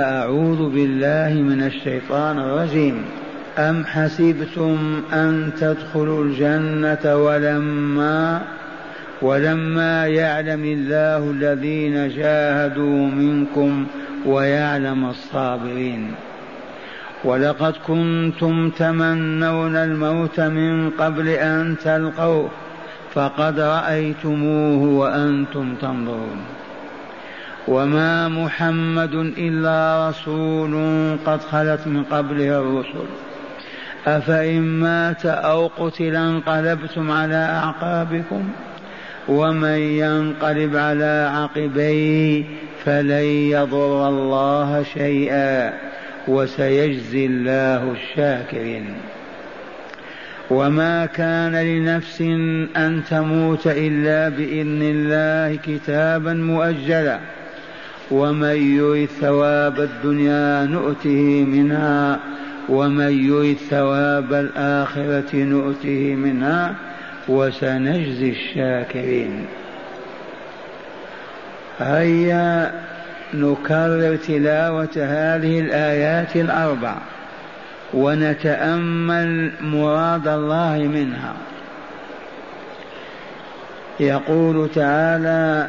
أعوذ بالله من الشيطان الرجيم. أم حسبتم أن تدخلوا الجنة ولما ولما يعلم الله الذين جاهدوا منكم ويعلم الصابرين. ولقد كنتم تمنون الموت من قبل أن تلقوه فقد رأيتموه وأنتم تنظرون. وما محمد إلا رسول قد خلت من قبله الرسل. أفإن مات أو قتل انقلبتم على أعقابكم ومن ينقلب على عقبيه فلن يضر الله شيئا وسيجزي الله الشاكرين. وما كان لنفس ان تموت الا باذن الله كتابا مؤجلا. ومن يرد ثواب الدنيا نؤته منها ومن يرد ثواب الآخرة نؤته منها وسنجزي الشاكرين. هيا نكرر تلاوة هذه الآيات الأربع ونتأمل مراد الله منها. يقول تعالى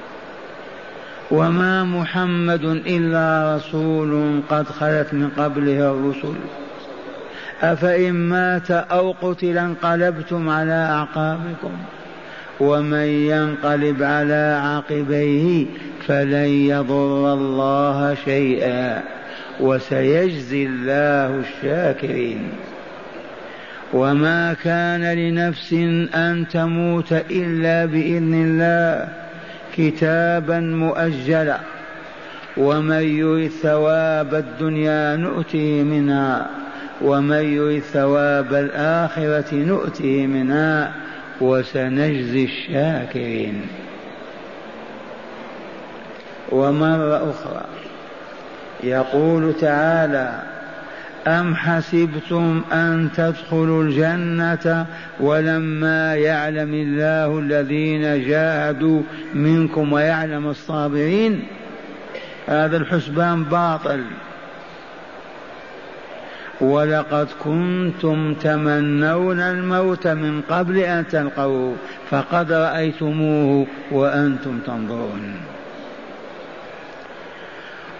وما محمد إلا رسول قد خلت من قبله الرسل. أفإن مات أو قتل انقلبتم على أعقابكم. ومن ينقلب على عقبيه فلن يضر الله شيئا. وسيجزي الله الشاكرين. وما كان لنفس أن تموت إلا بإذن الله. كتابا مؤجلا. ومن يرد ثواب الدنيا نؤته منها. ومن يرد ثواب الآخرة نؤته منها. وسنجزي الشاكرين. ومرة أخرى يقول تعالى أم حسبتم أن تدخلوا الجنة ولما يعلم الله الذين جاهدوا منكم ويعلم الصابرين؟ هذا الحسبان باطل. ولقد كنتم تمنون الموت من قبل أن تلقوه فقد رأيتموه وأنتم تنظرون.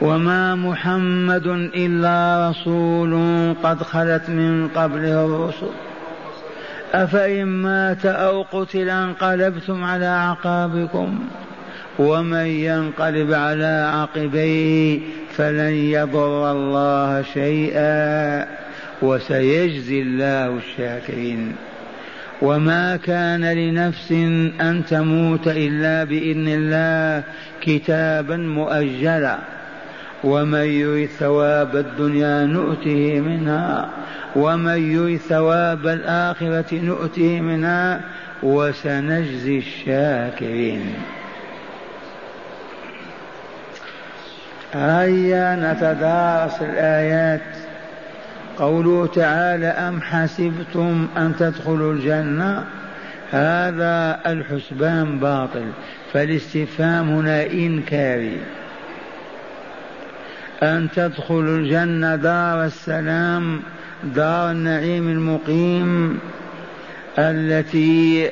وما محمد إلا رسول قد خلت من قبله الرسل أفإن مات أو قتل انقلبتم على أعقابكم ومن ينقلب على عقبيه فلن يضر الله شيئا وسيجزي الله الشاكرين وما كان لنفس ان تموت الا باذن الله كتابا مؤجلا ومن يريد ثواب الدنيا نؤته منها ومن يريد ثواب الآخرة نؤته منها وسنجزي الشاكرين. هيا نتدارس الآيات. قوله تعالى أم حسبتم أن تدخلوا الجنة؟ هذا الحسبان باطل فالاستفهام هنا إنكاري. أن تدخلوا الجنة دار السلام دار النعيم المقيم التي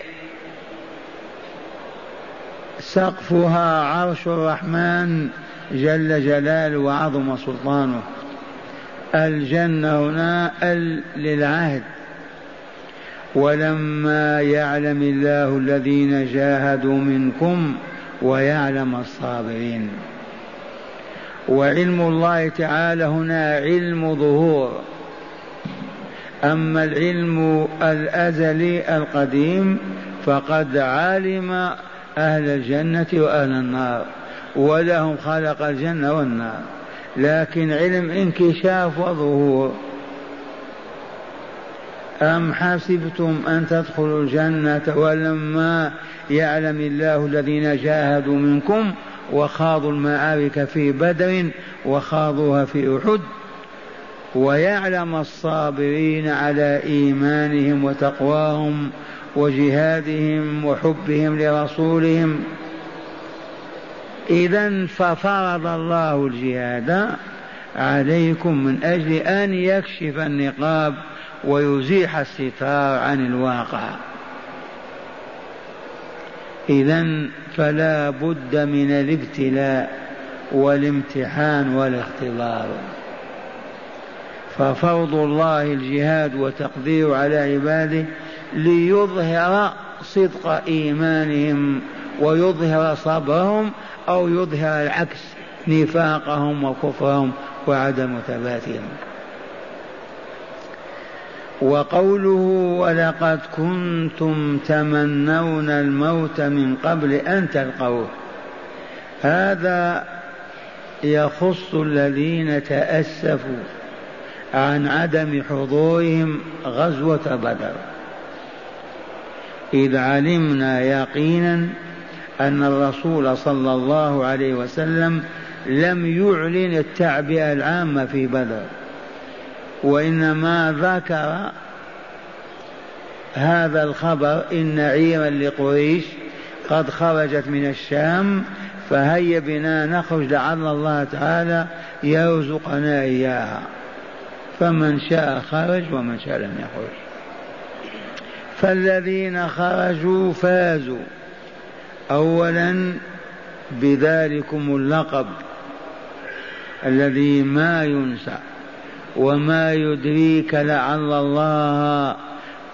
سقفها عرش الرحمن جل جلاله وعظم سلطانه. الجنة هنا للعهد. ولما يعلم الله الذين جاهدوا منكم ويعلم الصابرين. وعلم الله تعالى هنا علم ظهور. أما العلم الأزلي القديم فقد علم أهل الجنة وأهل النار ولهم خلق الجنة والنار. لكن علم انكشاف وظهور. أم حسبتم أن تدخلوا الجنة ولما يعلم الله الذين جاهدوا منكم وخاضوا المعارك في بدر وخاضوها في أحد ويعلم الصابرين على إيمانهم وتقواهم وجهادهم وحبهم لرسولهم. إذا ففرض الله الجهاد عليكم من أجل أن يكشف النقاب ويزيح الستار عن الواقع. إذا فلا بد من الابتلاء والامتحان والاختبار. ففرض الله الجهاد وتقدير على عباده ليظهر صدق إيمانهم ويظهر صبرهم أو يظهر العكس نفاقهم وكفرهم وعدم ثباتهم. وقوله ولقد كنتم تمنون الموت من قبل أن تلقوه. هذا يخص الذين تأسفوا عن عدم حضورهم غزوة بدر. إذ علمنا يقينا أن الرسول صلى الله عليه وسلم لم يعلن التعبئة العامة في بدر. وإنما ذكر هذا الخبر إن عيرا لقريش قد خرجت من الشام فهيا بنا نخرج لعل الله تعالى يرزقنا إياها. فمن شاء خرج ومن شاء لم يخرج. فالذين خرجوا فازوا. أولا بذلكم اللقب الذي ما ينسى. وما يدريك لعل الله.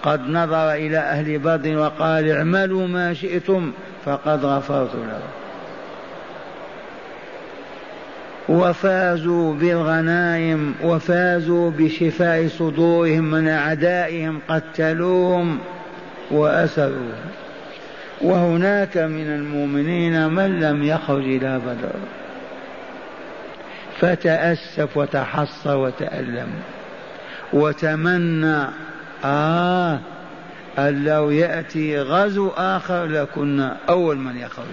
قد نظر إلى أهل بدر وقال اعملوا ما شئتم فقد غفرت لهم وفازوا بالغنائم وفازوا بشفاء صدورهم من أعدائهم قتلوهم وأسروهم وهناك من المؤمنين من لم يخرج إلى بدر. فتأسف وتحصر وتألم. وتمنى آه أن لو يأتي غزو آخر لكنا أول من يخرج.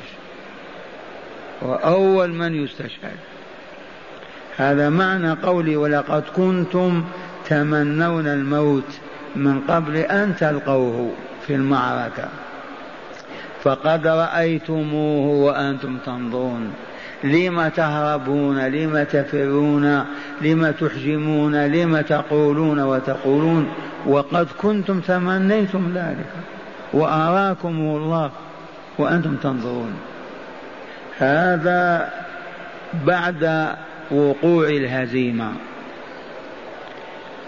وأول من يستشهد. هذا معنى قولي ولقد كنتم تمنون الموت من قبل أن تلقوه في المعركة. فقد رأيتموه وأنتم تنظرون. لم تهربون لم تفرون لم تحجمون لم تقولون وتقولون وقد كنتم تمنيتم ذلك وأراكم الله وأنتم تنظرون. هذا بعد وقوع الهزيمة.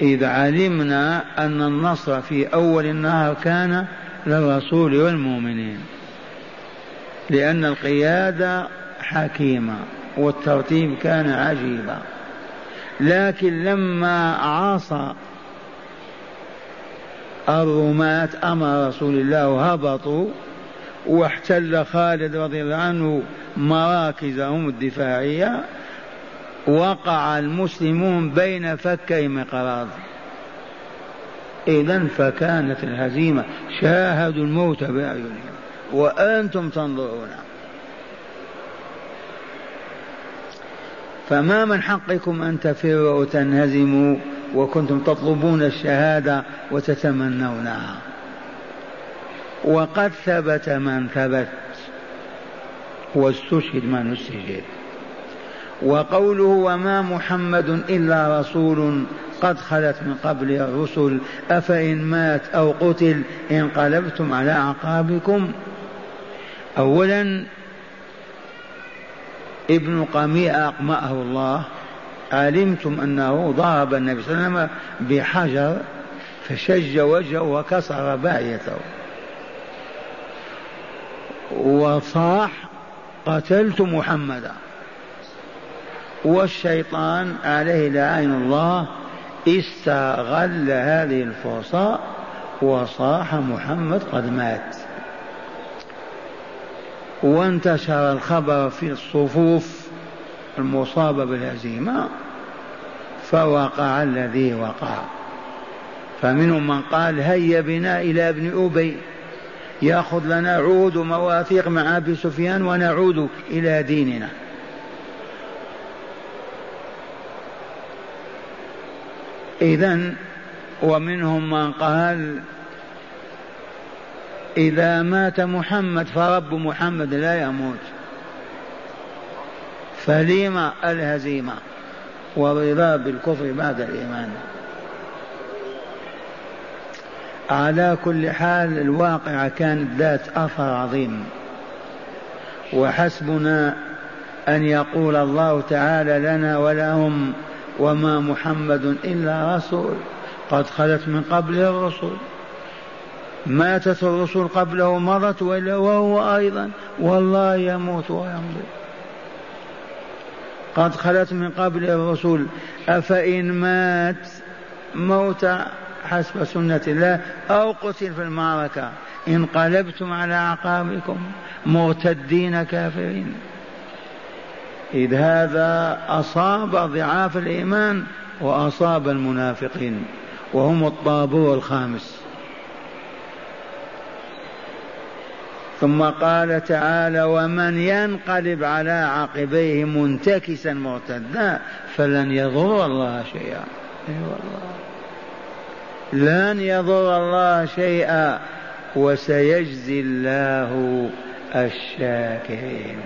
إذ علمنا أن النصر في أول النهار كان للرسول والمؤمنين لأن القيادة حكيما والترتيب كان عجيبا. لكن لما عاصى الرماة أمر رسول الله وهبطوا واحتل خالد رضي الله عنه مراكزهم الدفاعية وقع المسلمون بين فكي مقراض. إذا فكانت الهزيمة. شاهدوا الموت بأعينهم. وأنتم تنظرون. فما من حقكم أن تفروا وتنهزموا وكنتم تطلبون الشهادة وتتمنونها وقد ثبت من ثبت واستشهد من استشهد. وقوله وما محمد إلا رسول قد خلت من قبل الرسل أفإن مات أو قتل انقلبتم على أعقابكم؟ أولا ابن قميء أقمأه الله. علمتم أنه ضرب النبي صلى الله عليه وسلم بحجر فشج وجهه وكسر باعيته وصاح قتلت محمدا. والشيطان عليه لعين الله استغل هذه الفرصة وصاح محمد قد مات. وانتشر الخبر في الصفوف المصابة بالهزيمة فوقع الذي وقع. فمنهم من قال هيا بنا إلى ابن أبي يأخذ لنا عود ومواثيق مع أبي سفيان ونعود إلى ديننا. إذا ومنهم من قال إذا مات محمد فرب محمد لا يموت. فليما الهزيمة والرضا بالكفر بعد الإيمان. على كل حال الواقعة كانت ذات أثر عظيم. وحسبنا أن يقول الله تعالى لنا ولهم وما محمد إلا رسول. قد خلت من قبله الرسل ماتت الرسل قبله مضت وهو أيضا والله يموت ويمضي. قد خلت من قبل الرسل أفإن مات موت حسب سنة الله أو قتل في المعركة. انقلبتم على أعقابكم مرتدين كافرين. إذ هذا أصاب ضعاف الإيمان وأصاب المنافقين وهم الطابور الخامس. ثم قال تعالى ومن ينقلب على عقبيه منتكسا مرتدا فلن يضر الله شيئا. إي والله. لن يضر الله شيئا وسيجزي الله الشاكرين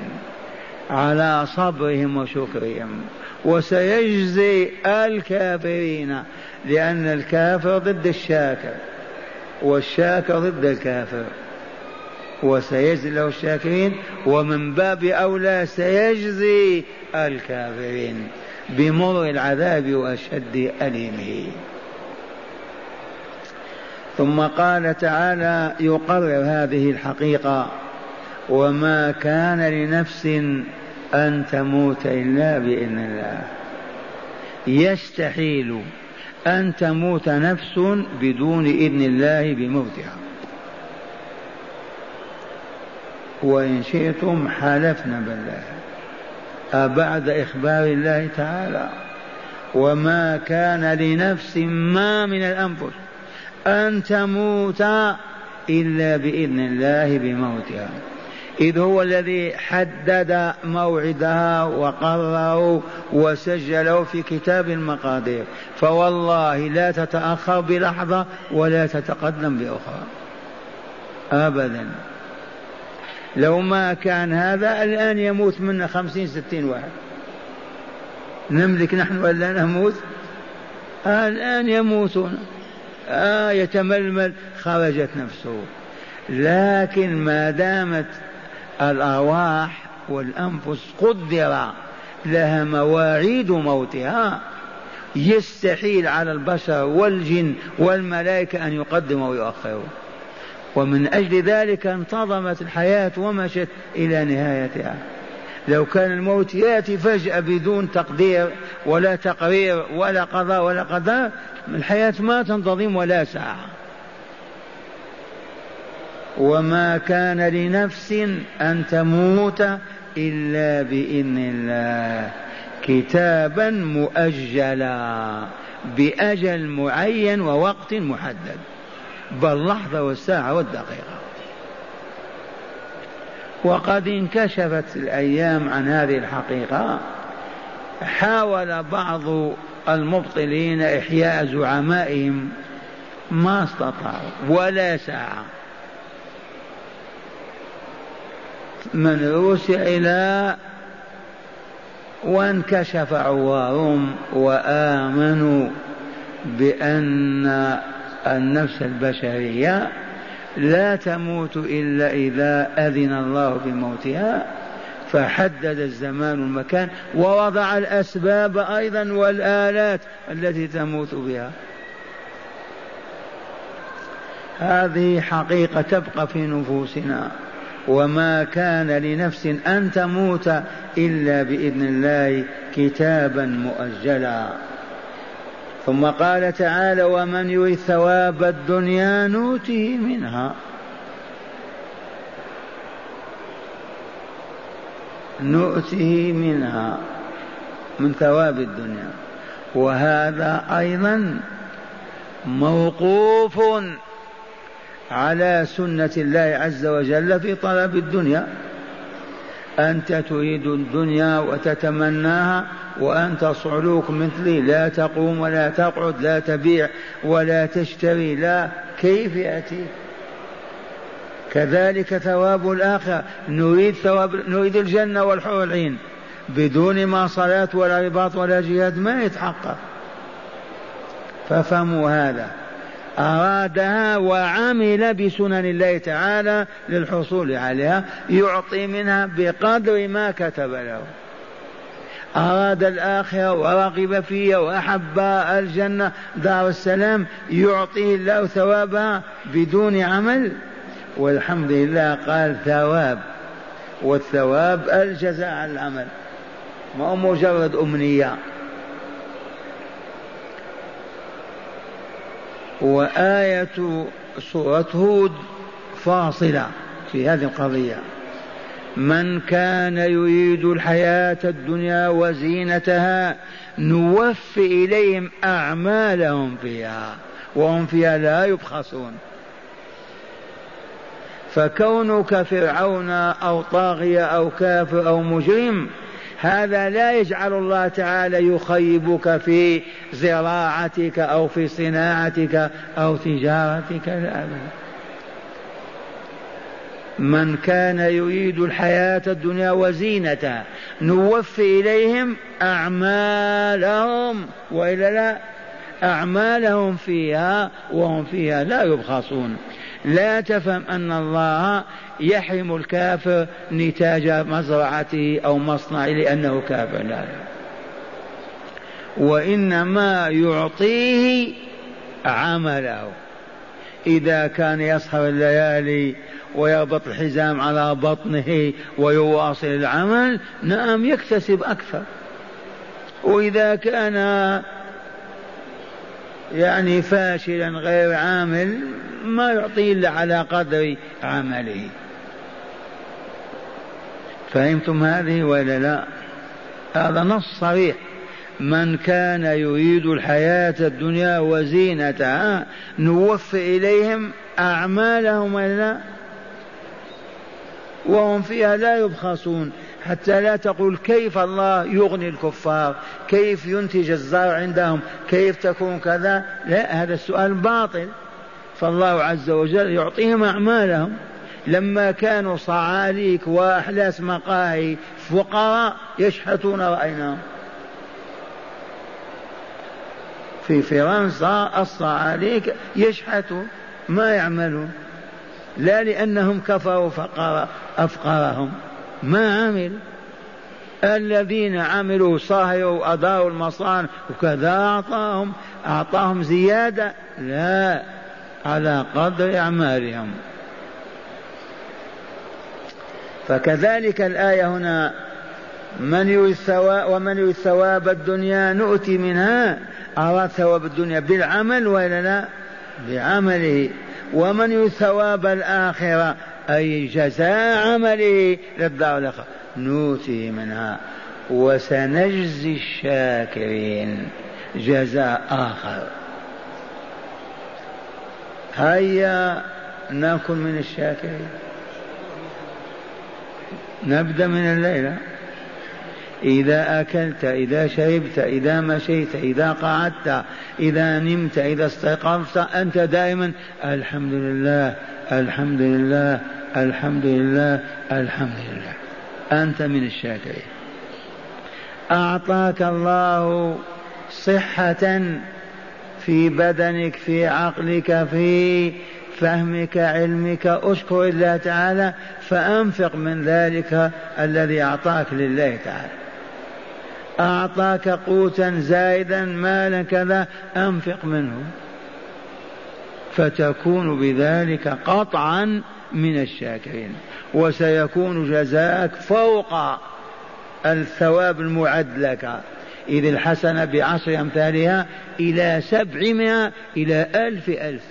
على صبرهم وشكرهم وسيجزي الكافرين لأن الكافر ضد الشاكر والشاكر ضد الكافر. وسيجزي له الشاكرين ومن باب أولى سيجزي الكافرين بمر العذاب وأشد أليمه. ثم قال تعالى يقرر هذه الحقيقة وما كان لنفس أن تموت إلا بإذن الله. يستحيل أن تموت نفس بدون إذن الله بموتها. وإن شئتم حلفنا بالله. أبعد إخبار الله تعالى. وما كان لنفس ما من الأنفس أن تموت إلا بإذن الله بموتها. إذ هو الذي حدد موعدها وقرره وسجله في كتاب المقادير. فوالله لا تتأخر بلحظة ولا تتقدم بأخرى. أبدا. لو ما كان هذا الآن يموت منا خمسين ستين واحد. نملك نحن ولا نموت؟ الآن يموتون. آه يتململ خرجت نفسه. لكن ما دامت الأرواح والأنفس قدر لها مواعيد موتها يستحيل على البشر والجن والملائكة أن يقدموا ويؤخروا. ومن أجل ذلك انتظمت الحياة ومشت إلى نهايتها. لو كان الموت يأتي فجأة بدون تقدير ولا تقرير ولا قضاء ولا قدر الحياة ما تنتظم ولا ساعة. وما كان لنفس أن تموت إلا بإذن الله. كتابا مؤجلا بأجل معين ووقت محدد. باللحظة والساعة والدقيقة. وقد انكشفت الأيام عن هذه الحقيقة. حاول بعض المبطلين إحياء زعمائهم ما استطاعوا ولا ساعة. من روسيا إلى وانكشف عوارهم وآمنوا بأن النفس البشرية لا تموت إلا إذا أذن الله بموتها فحدد الزمان والمكان ووضع الأسباب أيضا والآلات التي تموت بها. هذه حقيقة تبقى في نفوسنا وما كان لنفس أن تموت إلا بإذن الله كتابا مؤجلا. ثم قال تعالى ومن يريد ثواب الدنيا نوته منها. نؤته منها من ثواب الدنيا. وهذا أيضا موقوف على سنة الله عز وجل في طلب الدنيا. أنت تريد الدنيا وتتمناها وأنت صعلوك مثلي. لا تقوم ولا تقعد لا تبيع ولا تشتري. لا كيف يأتيك كذلك ثواب الآخرة. نريد ثواب نريد الجنة والحور العين. بدون ما صلاة ولا رباط ولا جهاد ما يتحقق. ففهموا هذا. أرادها وعمل بسنن الله تعالى للحصول عليها يعطي منها بقدر ما كتب له. أراد الآخرة ورغب فيها وأحب الجنة دار السلام يعطيه الله ثوابها بدون عمل. والحمد لله قال ثواب والثواب الجزاء على العمل ما هو مجرد أمنية. وآية سورة هود فاصلة في هذه القضية. من كان يريد الحياة الدنيا وزينتها نوفي إليهم أعمالهم فيها وهم فيها لا يبخسون. فكونك فرعون أو طاغية أو كافر أو مجرم هذا لا يجعل الله تعالى يخيبك في زراعتك أو في صناعتك أو تجارتك لا أبدا. من كان يريد الحياة الدنيا وزينتها نوفي إليهم أعمالهم. وإلا لا أعمالهم فيها وهم فيها لا يبخسون. لا تفهم أن الله يحرم الكافر نتاج مزرعته أو مصنعه لأنه كافر لا, وإنما يعطيه عمله. إذا كان يسهر الليالي ويربط الحزام على بطنه ويواصل العمل نعم يكتسب أكثر. وإذا كان يعني فاشلا غير عامل ما يعطي إلا على قدر عمله. فهمتم هذه ولا لا؟ هذا نص صريح. من كان يريد الحياة الدنيا وزينتها نوفي إليهم أعمالهم ولا وهم فيها لا يبخسون. حتى لا تقول كيف الله يغني الكفار؟ كيف ينتج الزرع عندهم؟ كيف تكون كذا؟ لا هذا السؤال باطل. فالله عز وجل يعطيهم أعمالهم. لما كانوا صعاليك وأحلاس مقاهي فقراء يشحتون رأيناهم. في فرنسا الصعاليك يشحتون ما يعملون. لا لأنهم كفروا فقر أفقرهم. ما عمل؟ الذين عملوا صاهروا وأداروا المصانع وكذا أعطاهم أعطاهم زيادة؟ لا على قدر أعمالهم. فكذلك الآية هنا من يريد ومن يريد ثواب الدنيا نؤتي منها. أراد ثواب الدنيا بالعمل ولا لا؟ بعمله. ومن يريد ثواب الآخرة أي جزاء عمله للدار الآخرة. نؤتي منها. وسنجزي الشاكرين. جزاء آخر. هيا نأكل من الشاكرين. نبدأ من الليلة إذا أكلت إذا شربت إذا مشيت إذا قعدت إذا نمت إذا استيقظت أنت دائما الحمد لله الحمد لله الحمد لله الحمد لله أنت من الشاكرين. أعطاك الله صحة في بدنك في عقلك في فهمك علمك. أشكر الله تعالى فأنفق من ذلك الذي أعطاك لله تعالى. أعطاك قوتا زائدا مالا كذا أنفق منه. فتكون بذلك قطعا من الشاكرين. وسيكون جزاءك فوق الثواب المعد لك. إذ الحسنة بعشر أمثالها إلى سبعمائة إلى ألف ألف.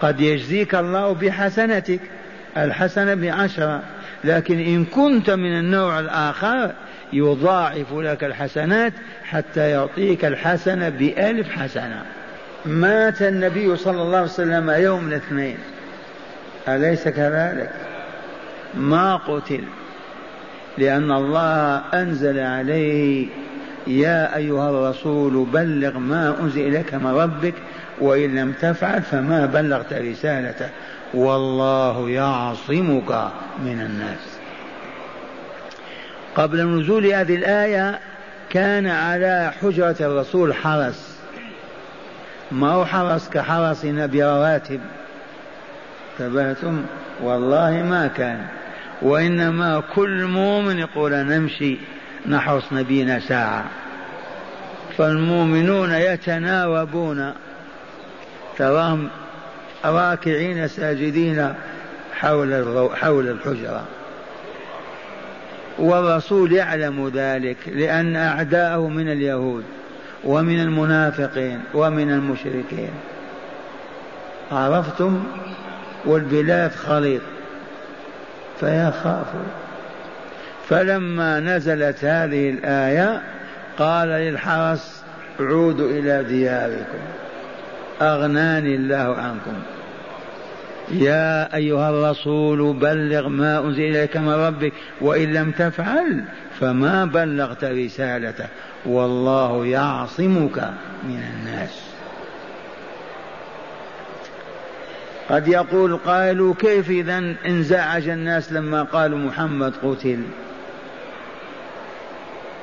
قد يجزيك الله بحسنتك الحسنة بعشرة لكن إن كنت من النوع الآخر يضاعف لك الحسنات حتى يعطيك الحسنة بألف حسنة. مات النبي صلى الله عليه وسلم يوم الاثنين. أليس كذلك؟ ما قتل. لأن الله أنزل عليه يا أيها الرسول بلغ ما أنزل إليك من ربك وإن لم تفعل فما بلغت رسالته. والله يعصمك من الناس. قبل نزول هذه الآية كان على حجرة الرسول حرس. ما هو حرس كحرسنا برواتب انتبهتم والله ما كان. وإنما كل مؤمن يقول نمشي نحرس نبينا ساعة. فالمؤمنون يتناوبون. تراهم راكعين ساجدين حول حول الحجرة. والرسول يعلم ذلك لأن أعداءه من اليهود. ومن المنافقين ومن المشركين. عرفتم؟ والبلاد خليط. فيخافوا فلما نزلت هذه الآية قال للحرس عودوا إلى دياركم. أغناني الله عنكم. يا أيها الرسول بلغ ما أنزل إليك من ربك وإن لم تفعل فما بلغت رسالته والله يعصمك من الناس. قد يقول قالوا كيف إذا انزعج الناس لما قالوا محمد قتل؟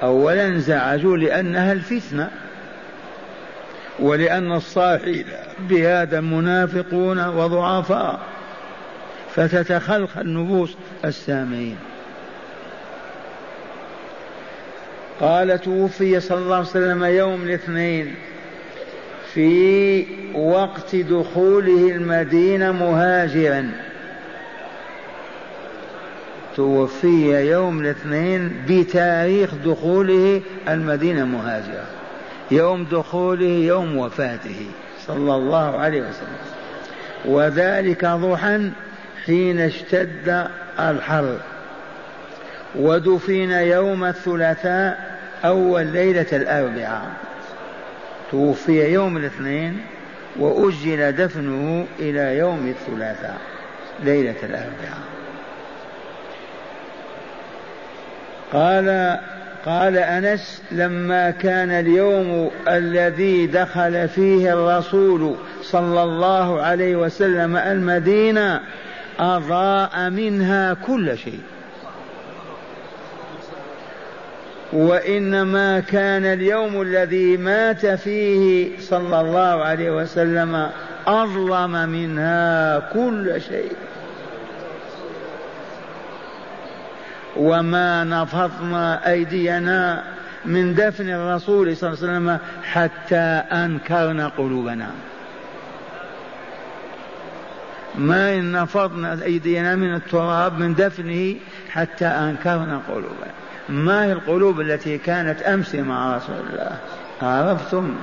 أولا انزعجوا لأنها الفتنة. ولأن الصاحي بهذا منافقون وضعفاء فتتخلخل نفوس السامعين. قال توفي صلى الله عليه وسلم يوم الاثنين في وقت دخوله المدينة مهاجرا. توفي يوم الاثنين بتاريخ دخوله المدينة مهاجرا يوم دخوله يوم وفاته. صلى الله عليه وسلم. وذلك ضحى حين اشتد الحر. ودفن يوم الثلاثاء أول ليلة الأربعاء. توفي يوم الاثنين وأجل دفنه إلى يوم الثلاثاء ليلة الأربعاء. قال قال أنس لما كان اليوم الذي دخل فيه الرسول صلى الله عليه وسلم المدينة أضاء منها كل شيء. وإنما كان اليوم الذي مات فيه صلى الله عليه وسلم أظلم منها كل شيء. وما نفضنا أيدينا من دفن الرسول صلى الله عليه وسلم حتى أنكرنا قلوبنا. ما إن نفضنا أيدينا من التراب من دفنه حتى أنكرنا قلوبنا. ما هي القلوب التي كانت أمس مع رسول الله؟ عرفتم؟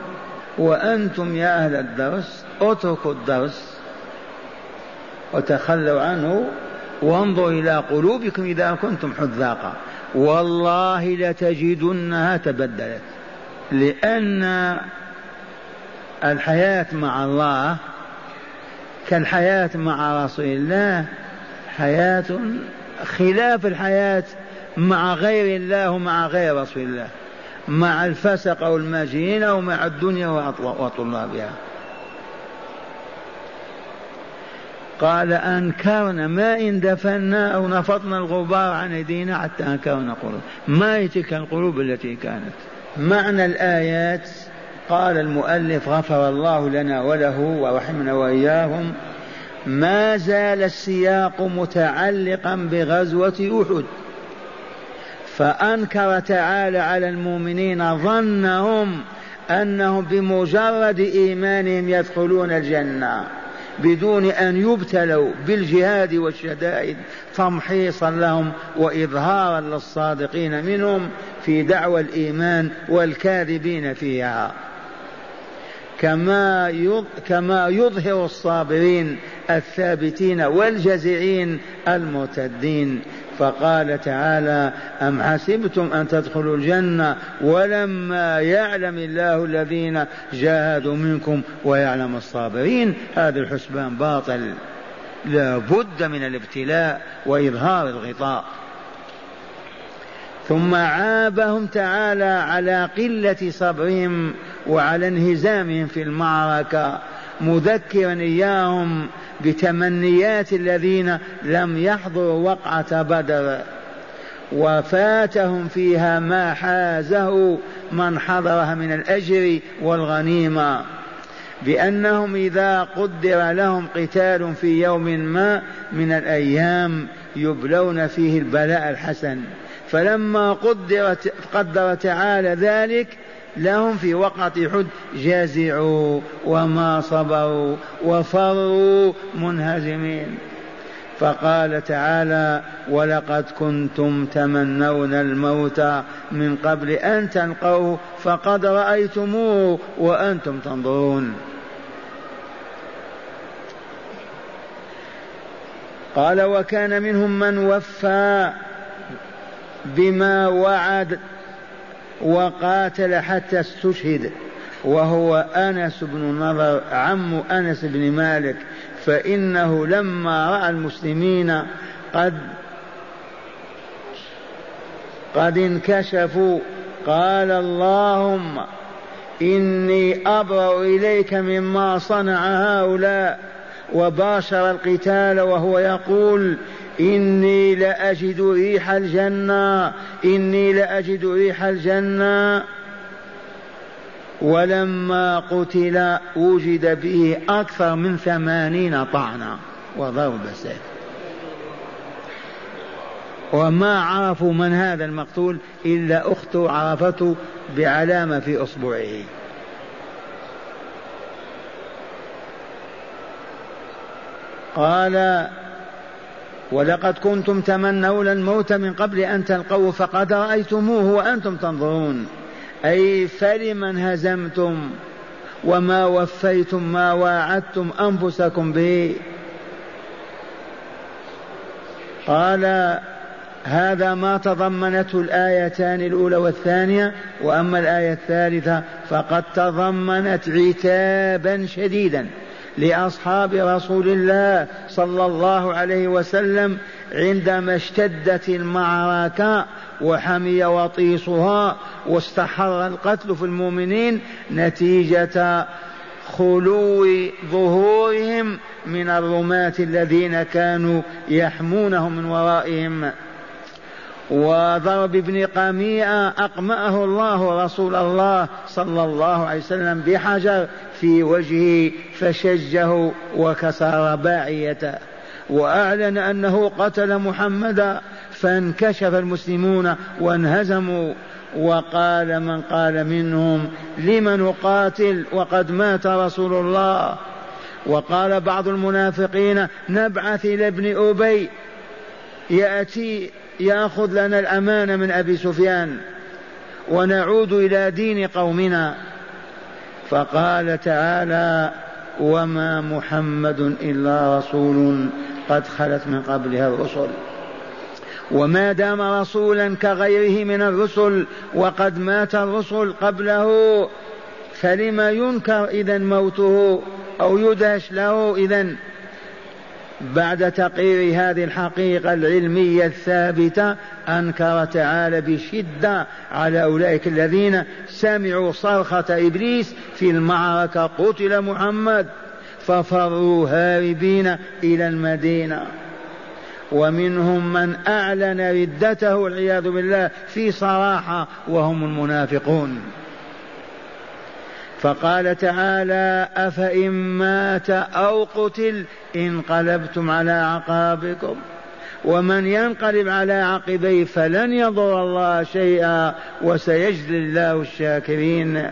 وأنتم يا أهل الدرس اتركوا الدرس وتخلوا عنه وانظر إلى قلوبكم إذا كنتم حذاقا والله لتجدنها تبدلت. لأن الحياة مع الله كالحياة مع رسول الله حياة خلاف الحياة مع غير الله ومع غير رسول الله مع الفسق والماجين ومع الدنيا وطلابها. قال أنكرنا ما إن دفنا أو نفضنا الغبار عن أيدينا حتى أنكرنا قلوب. ما هي تلك القلوب التي كانت؟ معنى الآيات قال المؤلف غفر الله لنا وله ورحمنا وإياهم ما زال السياق متعلقا بغزوة أحد. فأنكر تعالى على المؤمنين ظنهم أنهم بمجرد إيمانهم يدخلون الجنة. بدون أن يبتلوا بالجهاد والشدائد تمحيصا لهم وإظهارا للصادقين منهم في دعوى الإيمان والكاذبين فيها. كما كما يظهر الصابرين الثابتين والجزعين المرتدين. فقال تعالى أم حسبتم أن تدخلوا الجنة ولما يعلم الله الذين جاهدوا منكم ويعلم الصابرين؟ هذا الحسبان باطل. لا بد من الابتلاء وإظهار الغطاء. ثم عابهم تعالى على قلة صبرهم وعلى انهزامهم في المعركة. مذكرا إياهم بتمنيات الذين لم يحضروا وقعة بدر. وفاتهم فيها ما حازه من حضرها من الأجر والغنيمة. بأنهم إذا قدر لهم قتال في يوم ما من الأيام يبلون فيه البلاء الحسن. فلما قدرت قدر تعالى ذلك لهم في وقعة حد جازعوا وما صبروا وفروا منهزمين. فقال تعالى ولقد كنتم تمنون الموت من قبل أن تلقوه فقد رأيتموه وأنتم تنظرون. قال وكان منهم من وفى بما وعد وقاتل حتى استشهد وهو أنس بن نضر عم أنس بن مالك. فإنه لما رأى المسلمين قد قد انكشفوا قال اللهم إني أبرأ إليك مما صنع هؤلاء. وباشر القتال وهو يقول إني لأجد ريح الجنة. إني لأجد ريح الجنة. ولما قتل وجد به أكثر من ثمانين طعنة وضرب سيف. وما عرفوا من هذا المقتول إلا أخته عرفته بعلامة في أصبعه. قال ولقد كنتم تمنون الموت من قبل أن تلقوه فقد رأيتموه وأنتم تنظرون. أي فلمن هزمتم وما وفيتم ما واعدتم أنفسكم به. قال هذا ما تضمنته الآيتان الأولى والثانية وأما الآية الثالثة فقد تضمنت عتابا شديدا. لأصحاب رسول الله صلى الله عليه وسلم عندما اشتدت المعركة وحمي وطيسها واستحر القتل في المؤمنين نتيجة خلو ظهورهم من الرماة الذين كانوا يحمونهم من ورائهم. وضرب ابن قميئة أقمأه الله رسول الله صلى الله عليه وسلم بحجر في وجهه فشجه وكسر باعيته وأعلن أنه قتل محمدا فانكشف المسلمون وانهزموا. وقال من قال منهم لم نقاتل وقد مات رسول الله. وقال بعض المنافقين نبعث إلى ابن أبي. يأتي ياخذ لنا الامانه من ابي سفيان ونعود إلى دين قومنا فقال تعالى وما محمد الا رسول قد خلت من قبلها الرسل وما دام رسولا كغيره من الرسل وقد مات الرسل قبله فلما ينكر اذا موته أو يدهش له اذا بعد تقرير هذه الحقيقة العلمية الثابتة أنكر تعالى بشدة على أولئك الذين سمعوا صرخة إبليس في المعركة. قتل محمد. ففروا هاربين إلى المدينة. ومنهم من أعلن ردته والعياذ بالله في صراحة وهم المنافقون. فقال تعالى أفإن مات أو قتل انقلبتم على عقابكم ومن ينقلب على عقبيه فلن يضر الله شيئا وسيجزي الله الشاكرين.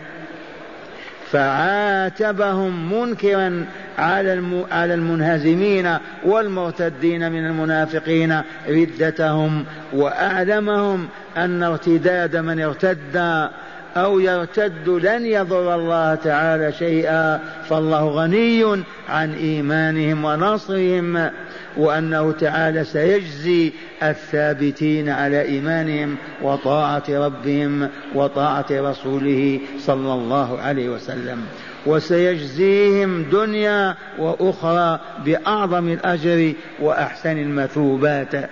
فعاتبهم منكرا على على المنهزمين والمرتدين من المنافقين ردتهم وأعلمهم أن ارتداد من ارتد أو يرتد لن يضر الله تعالى شيئا فالله غني عن إيمانهم ونصرهم وأنه تعالى سيجزي الثابتين على إيمانهم وطاعة ربهم وطاعة رسوله صلى الله عليه وسلم. وسيجزيهم دنيا وأخرى بأعظم الأجر وأحسن المثوبات.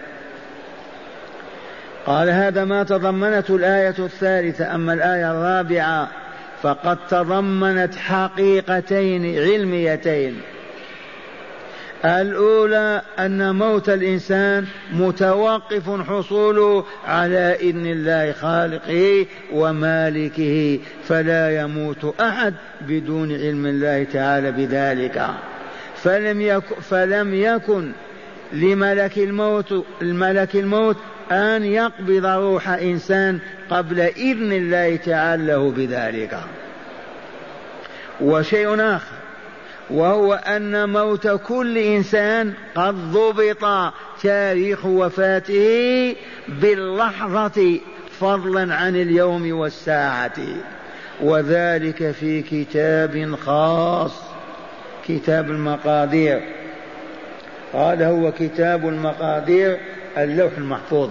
قال هذا ما تضمنته الآية الثالثة أما الآية الرابعة فقد تضمنت حقيقتين علميتين. الأولى أن موت الإنسان متوقف حصوله على إذن الله خالقه ومالكه فلا يموت أحد بدون علم الله تعالى بذلك. فلم يكن, فلم يكن لملك الموت الملك الموت أن يقبض روح إنسان قبل إذن الله تعالى له بذلك. وشيء آخر وهو أن موت كل إنسان قد ضبط تاريخ وفاته باللحظة فضلا عن اليوم والساعة. وذلك في كتاب خاص كتاب المقادير. قال هو كتاب المقادير. اللوح المحفوظ.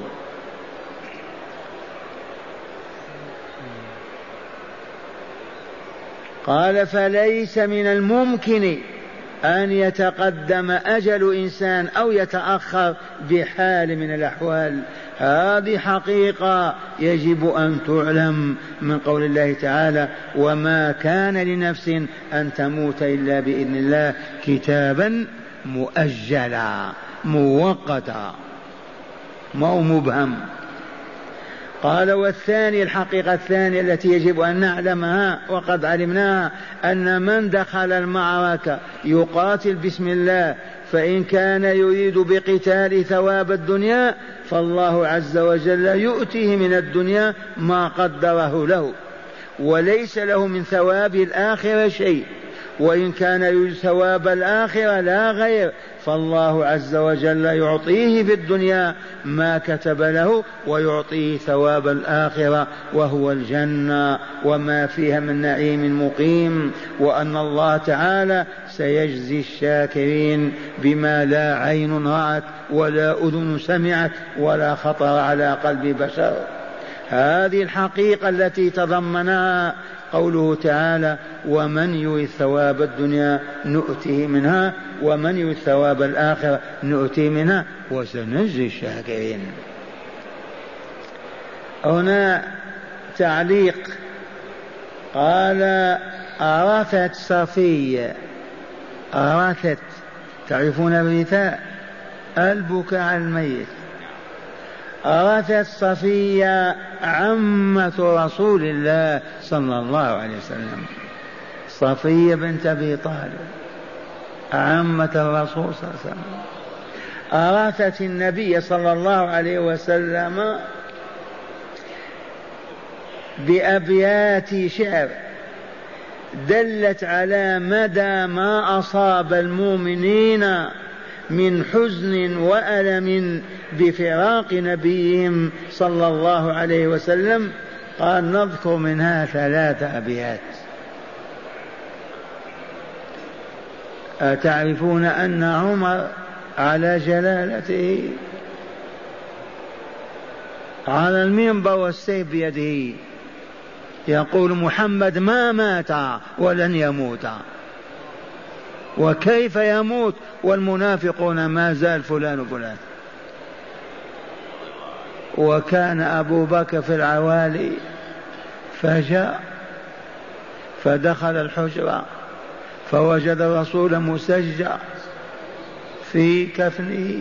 قال فليس من الممكن أن يتقدم أجل إنسان أو يتأخر بحال من الأحوال. هذه حقيقة يجب أن تعلم من قول الله تعالى وما كان لنفس أن تموت إلا بإذن الله كتابا مؤجلا موقتا ما مبهم. قال والثاني الحقيقة الثانية التي يجب أن نعلمها وقد علمناها أن من دخل المعركة يقاتل بسم الله فإن كان يريد بقتال ثواب الدنيا فالله عز وجل يؤتيه من الدنيا ما قدره له وليس له من ثواب الآخرة شيء. وإن كان يريد ثواب الآخرة لا غير فالله عز وجل يعطيه في الدنيا ما كتب له ويعطيه ثواب الآخرة وهو الجنة وما فيها من نعيم مقيم وأن الله تعالى سيجزي الشاكرين بما لا عين رأت ولا أذن سمعت ولا خطر على قلب بشر. هذه الحقيقة التي تضمنها قوله تعالى ومن يريد ثواب الدنيا نؤته منها ومن يريد ثواب الآخرة نؤتيه منها وسنجزي الشاكرين. هنا تعليق. قال أرثت صفية. أرثت تعرفون الرثاء؟ البكاء على الميت. أرثت صفية عمة رسول الله صلى الله عليه وسلم. صفية بنت أبي طالب عمة الرسول صلى الله عليه وسلم. أرثت النبي صلى الله عليه وسلم بأبيات شعر دلت على مدى ما أصاب المؤمنين من حزن وألم بفراق نبيهم صلى الله عليه وسلم. قال نذكر منها ثلاث أبيات. أتعرفون أن عمر على جلالته؟ على المنبر والسيف بيده. يقول محمد ما مات ولن يموت. وكيف يموت والمنافقون ما زال فلان وفلان. وكان أبو بكر في العوالي فجاء فدخل الحجرة فوجد الرسول مسجع في كفنه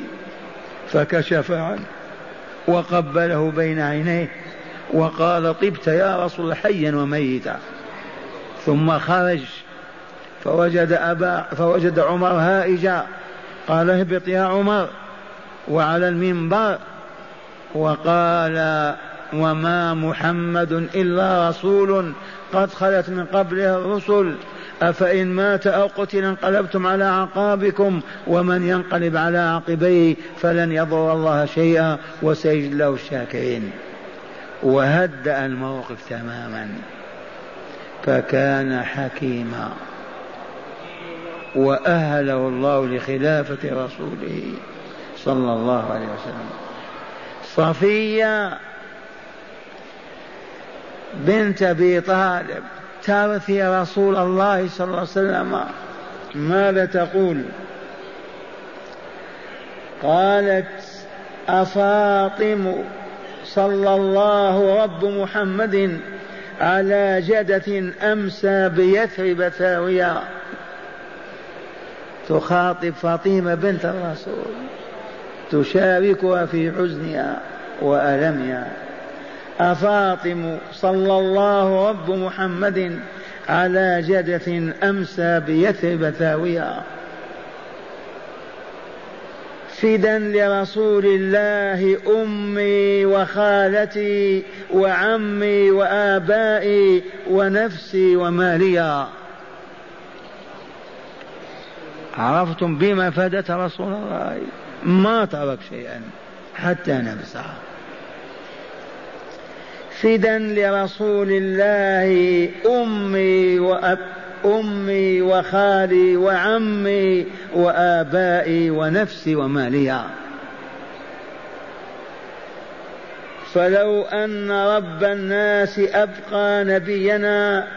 فكشف عنه وقبله بين عينيه وقال طبت يا رسول حيا وميتا. ثم خرج فوجد أبا فوجد عمر هائجا. قال اهبط يا عمر. وعلى المنبر. وقال وما محمد إلا رسول قد خلت من قبله الرسل. أفإن مات أو قتل انقلبتم على أعقابكم ومن ينقلب على عقبيه فلن يضر الله شيئا وسيجد له الشاكرين. وهدأ الموقف تماما. فكان حكيما. وأهله الله لخلافة رسوله صلى الله عليه وسلم. صفية بنت أبي طالب ترثي رسول الله صلى الله عليه وسلم ماذا تقول؟ قالت أفاطم صلى الله رب محمد على جدة أمسى بيثرب ثاوية تخاطب فاطمة بنت الرسول تشاركها في حزنها وألمها. أفاطم صلى الله رب محمد على جدة أمسى بيثرب ثاوية فدا لرسول الله أمي وخالتي وعمي وآبائي ونفسي وماليا عرفتم بما فدت رسول الله؟ ما ترك شيئا حتى نفسه. فدا لرسول الله أمي وأب أمي وخالي وعمي وآبائي ونفسي وماليا. فلو أن رب الناس أبقى نبينا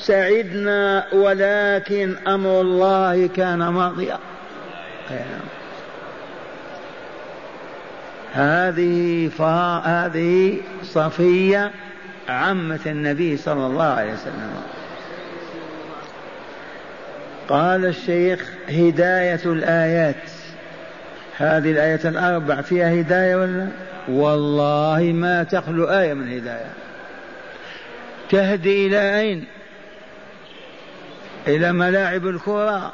سعدنا ولكن أمر الله كان ماضيا. هذه فا هذه صفية عمة النبي صلى الله عليه وسلم. قال الشيخ هداية الآيات. هذه الآية الأربع فيها هداية ولا؟ والله ما تخلو آية من هداية. تهدي إلى أين؟ إلى ملاعب الكرة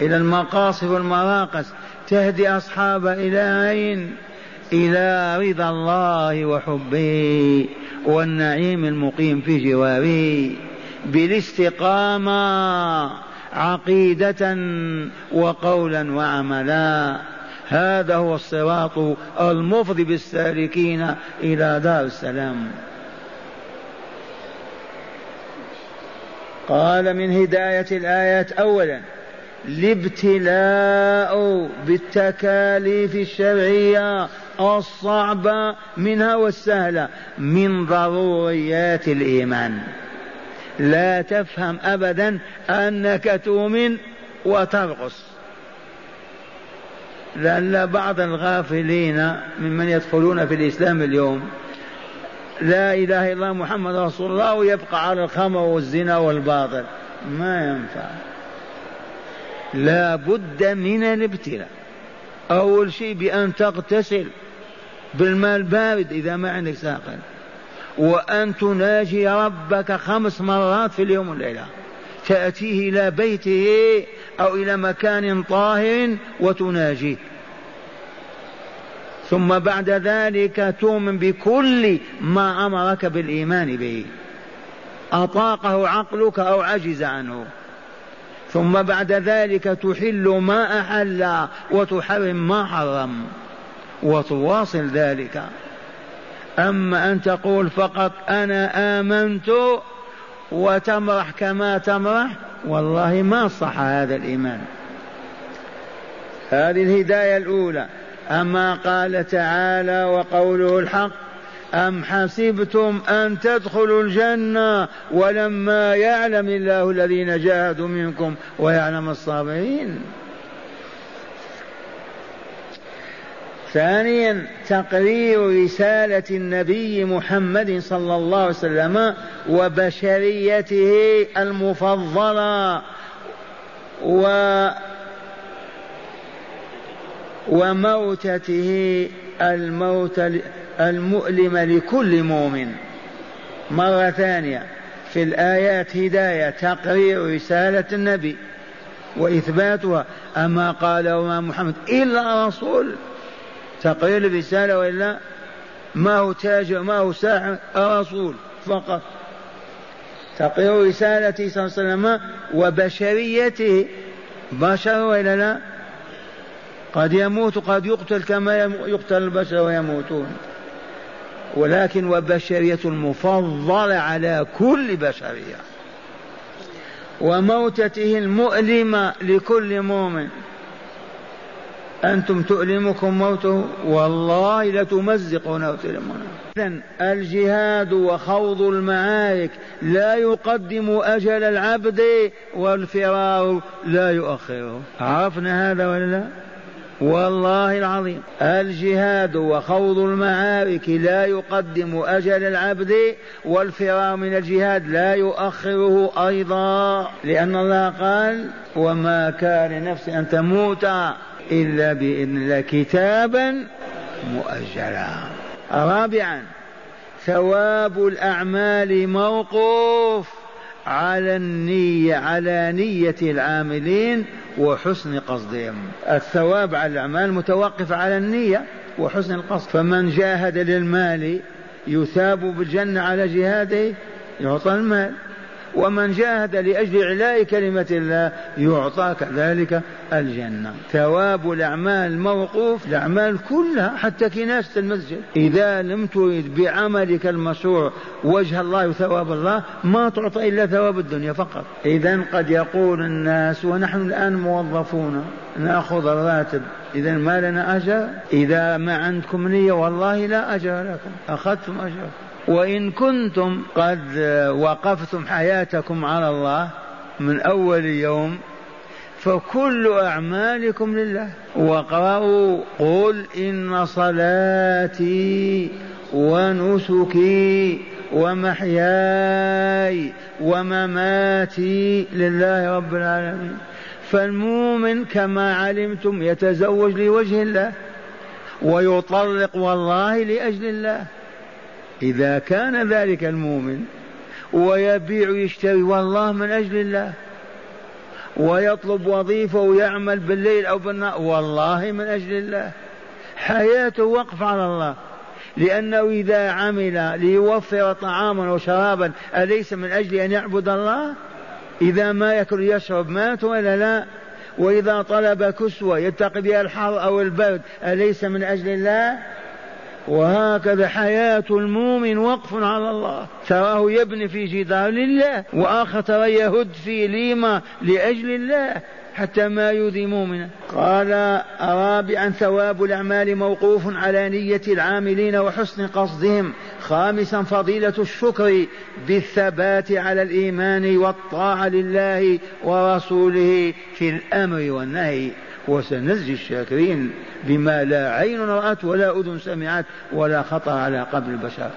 إلى المقاصد والمراقص تهدي أصحاب إلى أين إلى رضا الله وحبه والنعيم المقيم في جواره. بالاستقامة عقيدة وقولا وعملا. هذا هو الصراط المفضي بالسالكين إلى دار السلام. قال من هداية الآيات أولا الابتلاء بالتكاليف الشرعية الصعبة منها والسهلة من ضروريات الإيمان. لا تفهم أبدا أنك تؤمن وترقص. لأن بعض الغافلين ممن يدخلون في الإسلام اليوم لا إله إلا الله محمد رسول الله ويبقى على الخمر والزنا والباطل. ما ينفع. لا بد من الابتلاء. أول شيء بأن تغتسل بالماء البارد إذا ما عندك ساقل. وأن تناجي ربك خمس مرات في اليوم والليلة. تأتيه إلى بيته أو إلى مكان طاهر وتناجيه. ثم بعد ذلك تؤمن بكل ما أمرك بالإيمان به. أطاقه عقلك أو عجز عنه. ثم بعد ذلك تحل ما أحل وتحرم ما حرم. وتواصل ذلك. أما أن تقول فقط أنا آمنت وتمرح كما تمرح والله ما صح هذا الإيمان. هذه الهداية الأولى. أما قال تعالى وقوله الحق أم حسبتم أن تدخلوا الجنة ولما يعلم الله الذين جاهدوا منكم ويعلم الصابرين؟ ثانيا تقرير رسالة النبي محمد صلى الله عليه وسلم وبشريته المفضلة و وموتته الموت المؤلمة لكل مؤمن. مرة ثانية في الآيات هداية تقرير رسالة النبي وإثباتها. أما قال وما محمد إلا رسول. تقرير الرسالة وإلا ما هو تاجر ما هو ساحر رسول فقط. تقرير رسالته صلى الله عليه وسلم وبشريته. بشر وإلا لا؟ قد يموت قد يقتل كما يقتل البشر ويموتون. ولكن وبشرية المفضلة على كل بشرية. وموتته المؤلمة لكل مؤمن. أنتم تؤلمكم موته؟ والله لتمزقون وتلمون إذا الجهاد وخوض المعارك لا يقدم أجل العبد والفرار لا يؤخره. عرفنا هذا ولا لا؟ والله العظيم. الجهاد وخوض المعارك لا يقدم أجل العبد والفرار من الجهاد لا يؤخره أيضا. لأن الله قال وما كان لنفس أن تموت إلا بإذن الله كتابا مؤجلا. رابعا ثواب الأعمال موقوف. على النية على نية العاملين وحسن قصدهم. الثواب على الأعمال متوقف على النية وحسن القصد. فمن جاهد للمال يثاب بالجنة على جهاده يعطى المال. ومن جاهد لأجل إعلاء كلمة الله يعطى كذلك الجنة. ثواب الأعمال موقوف الأعمال كلها حتى كناسة المسجد. إذا لم تريد بعملك المشروع وجه الله وثواب الله ما تعطى إلا ثواب الدنيا فقط. إذا قد يقول الناس ونحن الآن موظفون نأخذ الراتب. إذا ما لنا أجر؟ إذا ما عندكم نية والله لا أجر لكم. أخذتم أجر وإن كنتم قد وقفتم حياتكم على الله من أول يوم فكل أعمالكم لله. واقرأوا قل إن صلاتي ونسكي ومحياي ومماتي لله رب العالمين. فالمؤمن كما علمتم يتزوج لوجه الله ويطلق والله لأجل الله. إذا كان ذلك المؤمن ويبيع ويشتري والله من أجل الله. ويطلب وظيفة ويعمل بالليل أو بالنهار والله من أجل الله. حياته وقف على الله. لأنه إذا عمل ليوفر طعاما وشرابا أليس من أجل أن يعبد الله؟ إذا ما يأكل يشرب مات ولا لا؟ وإذا طلب كسوة يتقي بها الحر أو البرد أليس من أجل الله؟ وهكذا حياة المؤمن وقف على الله تراه يبني في جدار لله وآخر ترى يهد في ليمة لأجل الله حتى ما يؤذي مؤمنا. قال رابعا ثواب الأعمال موقوف على نية العاملين وحسن قصدهم. خامسا فضيلة الشكر بالثبات على الإيمان والطاعة لله ورسوله في الأمر والنهي. وسنجزي الشاكرين بما لا عين رأت ولا أذن سمعت ولا خطر على قلب البشر.